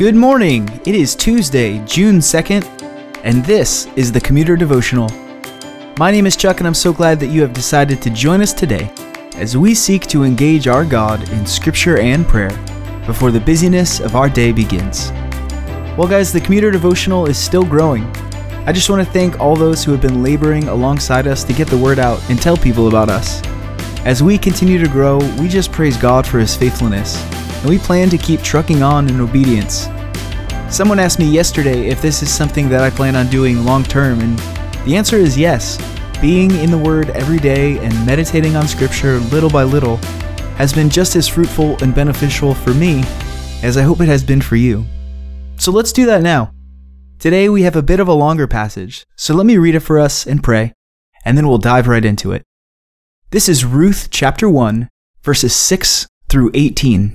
Good morning. It is Tuesday, June 2nd, and this is the Commuter Devotional. My name is Chuck, and I'm so glad that you have decided to join us today as we seek to engage our God in Scripture and prayer before the busyness of our day begins. Well, guys, the Commuter Devotional is still growing. I just want to thank all those who have been laboring alongside us to get the word out and tell people about us. As we continue to grow, we just praise God for His faithfulness, and we plan to keep trucking on in obedience. Someone asked me yesterday if this is something that I plan on doing long term, and the answer is yes. Being in the Word every day and meditating on Scripture little by little has been just as fruitful and beneficial for me as I hope it has been for you. So let's do that now. Today we have a bit of a longer passage, so let me read it for us and pray, and then we'll dive right into it. This is Ruth chapter 1, verses 6 through 18.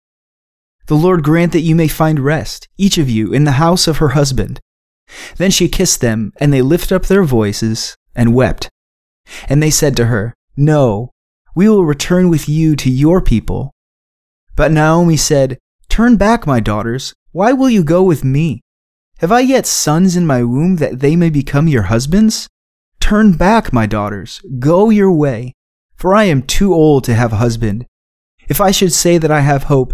The Lord grant that you may find rest, each of you, in the house of her husband. Then she kissed them, and they lifted up their voices and wept. And they said to her, No, we will return with you to your people. But Naomi said, Turn back, my daughters. Why will you go with me? Have I yet sons in my womb that they may become your husbands? Turn back, my daughters, go your way, for I am too old to have a husband. If I should say that I have hope,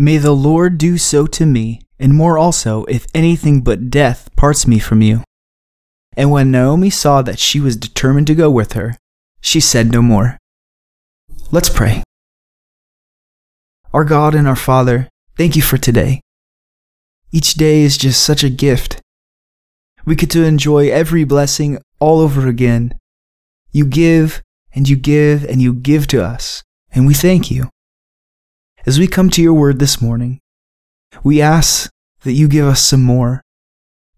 May the Lord do so to me, and more also, if anything but death parts me from you. And when Naomi saw that she was determined to go with her, she said no more. Let's pray. Our God and our Father, thank you for today. Each day is just such a gift. We get to enjoy every blessing all over again. You give and you give and you give to us, and we thank you. As we come to your word this morning, we ask that you give us some more.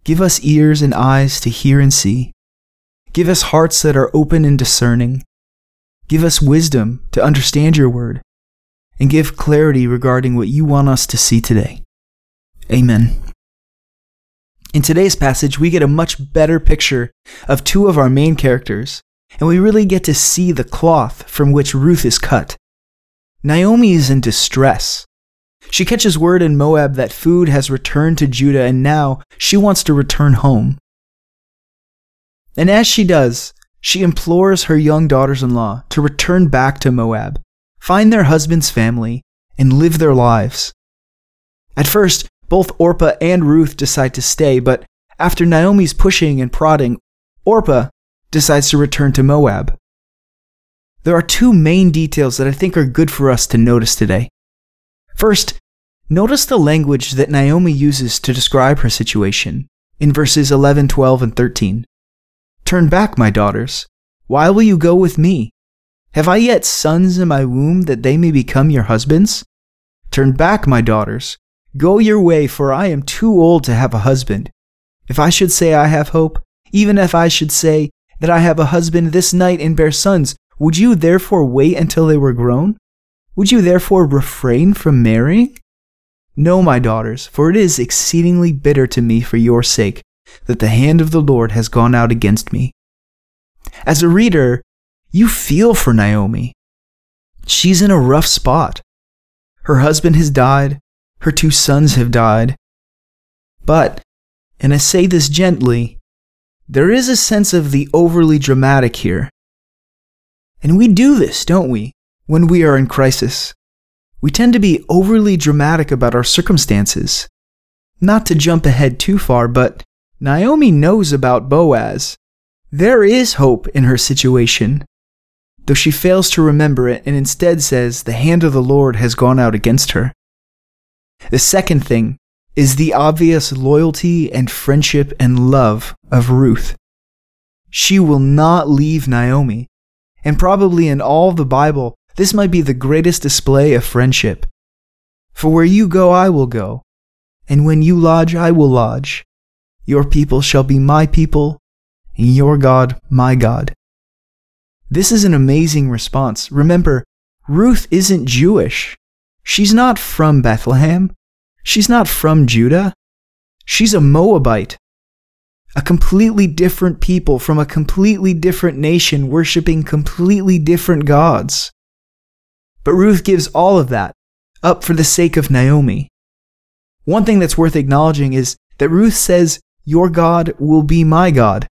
Give us ears and eyes to hear and see. Give us hearts that are open and discerning. Give us wisdom to understand your word. And give clarity regarding what you want us to see today. Amen. In today's passage, we get a much better picture of two of our main characters, and we really get to see the cloth from which Ruth is cut. Naomi is in distress. She catches word in Moab that food has returned to Judah and now she wants to return home. And as she does, she implores her young daughters in law to return back to Moab, find their husband's family, and live their lives. At first, both Orpah and Ruth decide to stay, but after Naomi's pushing and prodding, Orpah decides to return to Moab. There are two main details that I think are good for us to notice today. First, notice the language that Naomi uses to describe her situation in verses 11, 12, and 13. Turn back, my daughters. Why will you go with me? Have I yet sons in my womb that they may become your husbands? Turn back, my daughters. Go your way, for I am too old to have a husband. If I should say I have hope, even if I should say that I have a husband this night and bear sons, would you therefore wait until they were grown? Would you therefore refrain from marrying? No, my daughters, for it is exceedingly bitter to me for your sake that the hand of the Lord has gone out against me. As a reader, you feel for Naomi. She's in a rough spot. Her husband has died, her two sons have died. But, and I say this gently, there is a sense of the overly dramatic here. And we do this, don't we, when we are in crisis? We tend to be overly dramatic about our circumstances. Not to jump ahead too far, but Naomi knows about Boaz. There is hope in her situation, though she fails to remember it and instead says the hand of the Lord has gone out against her. The second thing is the obvious loyalty and friendship and love of Ruth. She will not leave Naomi, and probably in all the Bible, this might be the greatest display of friendship. For where you go, I will go, and when you lodge, I will lodge. Your people shall be my people, and your God my God. This is an amazing response. Remember, Ruth isn't Jewish. She's not from Bethlehem. She's not from Judah. She's a Moabite. A completely different people from a completely different nation worshiping completely different gods. But Ruth gives all of that up for the sake of Naomi. One thing that's worth acknowledging is that Ruth says, Your God will be my God.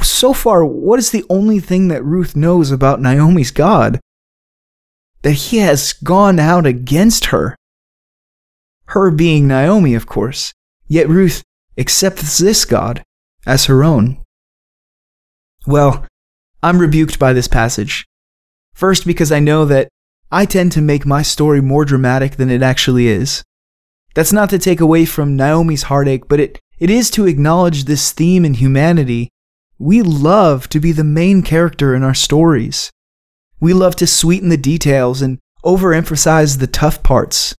So far, what is the only thing that Ruth knows about Naomi's God? That he has gone out against her. Her being Naomi, of course, yet Ruth accepts this God as her own. Well, I'm rebuked by this passage. First, because I know that I tend to make my story more dramatic than it actually is. That's not to take away from Naomi's heartache, but it, it is to acknowledge this theme in humanity. We love to be the main character in our stories. We love to sweeten the details and overemphasize the tough parts.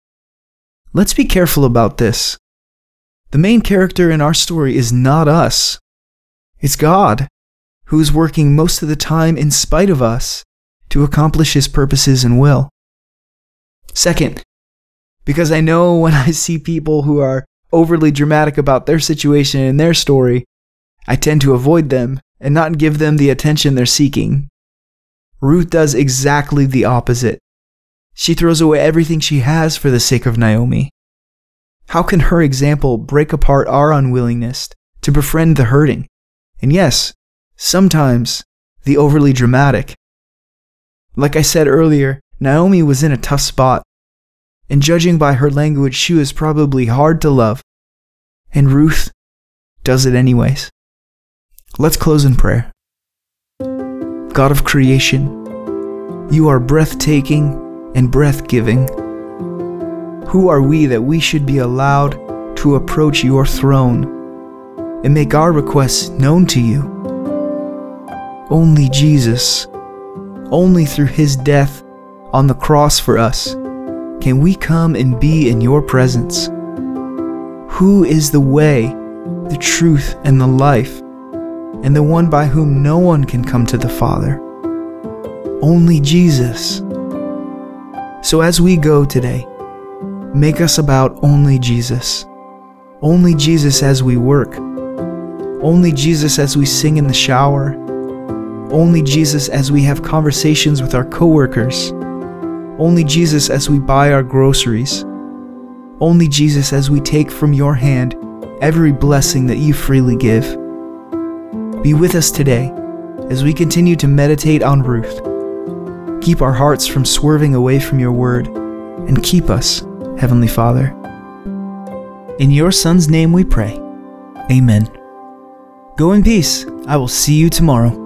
Let's be careful about this. The main character in our story is not us. It's God, who is working most of the time in spite of us to accomplish his purposes and will. Second, because I know when I see people who are overly dramatic about their situation and their story, I tend to avoid them and not give them the attention they're seeking. Ruth does exactly the opposite. She throws away everything she has for the sake of Naomi. How can her example break apart our unwillingness to befriend the hurting? And yes, sometimes the overly dramatic. Like I said earlier, Naomi was in a tough spot, and judging by her language, she was probably hard to love. And Ruth does it anyways. Let's close in prayer. God of creation, you are breathtaking and breath giving. Who are we that we should be allowed to approach your throne and make our requests known to you? Only Jesus only through his death on the cross for us can we come and be in your presence. Who is the way, the truth, and the life, and the one by whom no one can come to the Father? Only Jesus. So as we go today, make us about only Jesus. Only Jesus as we work. Only Jesus as we sing in the shower only Jesus as we have conversations with our coworkers. Only Jesus as we buy our groceries. Only Jesus as we take from your hand every blessing that you freely give. Be with us today as we continue to meditate on Ruth. Keep our hearts from swerving away from your word, and keep us, Heavenly Father. In your Son's name we pray. Amen. Go in peace. I will see you tomorrow.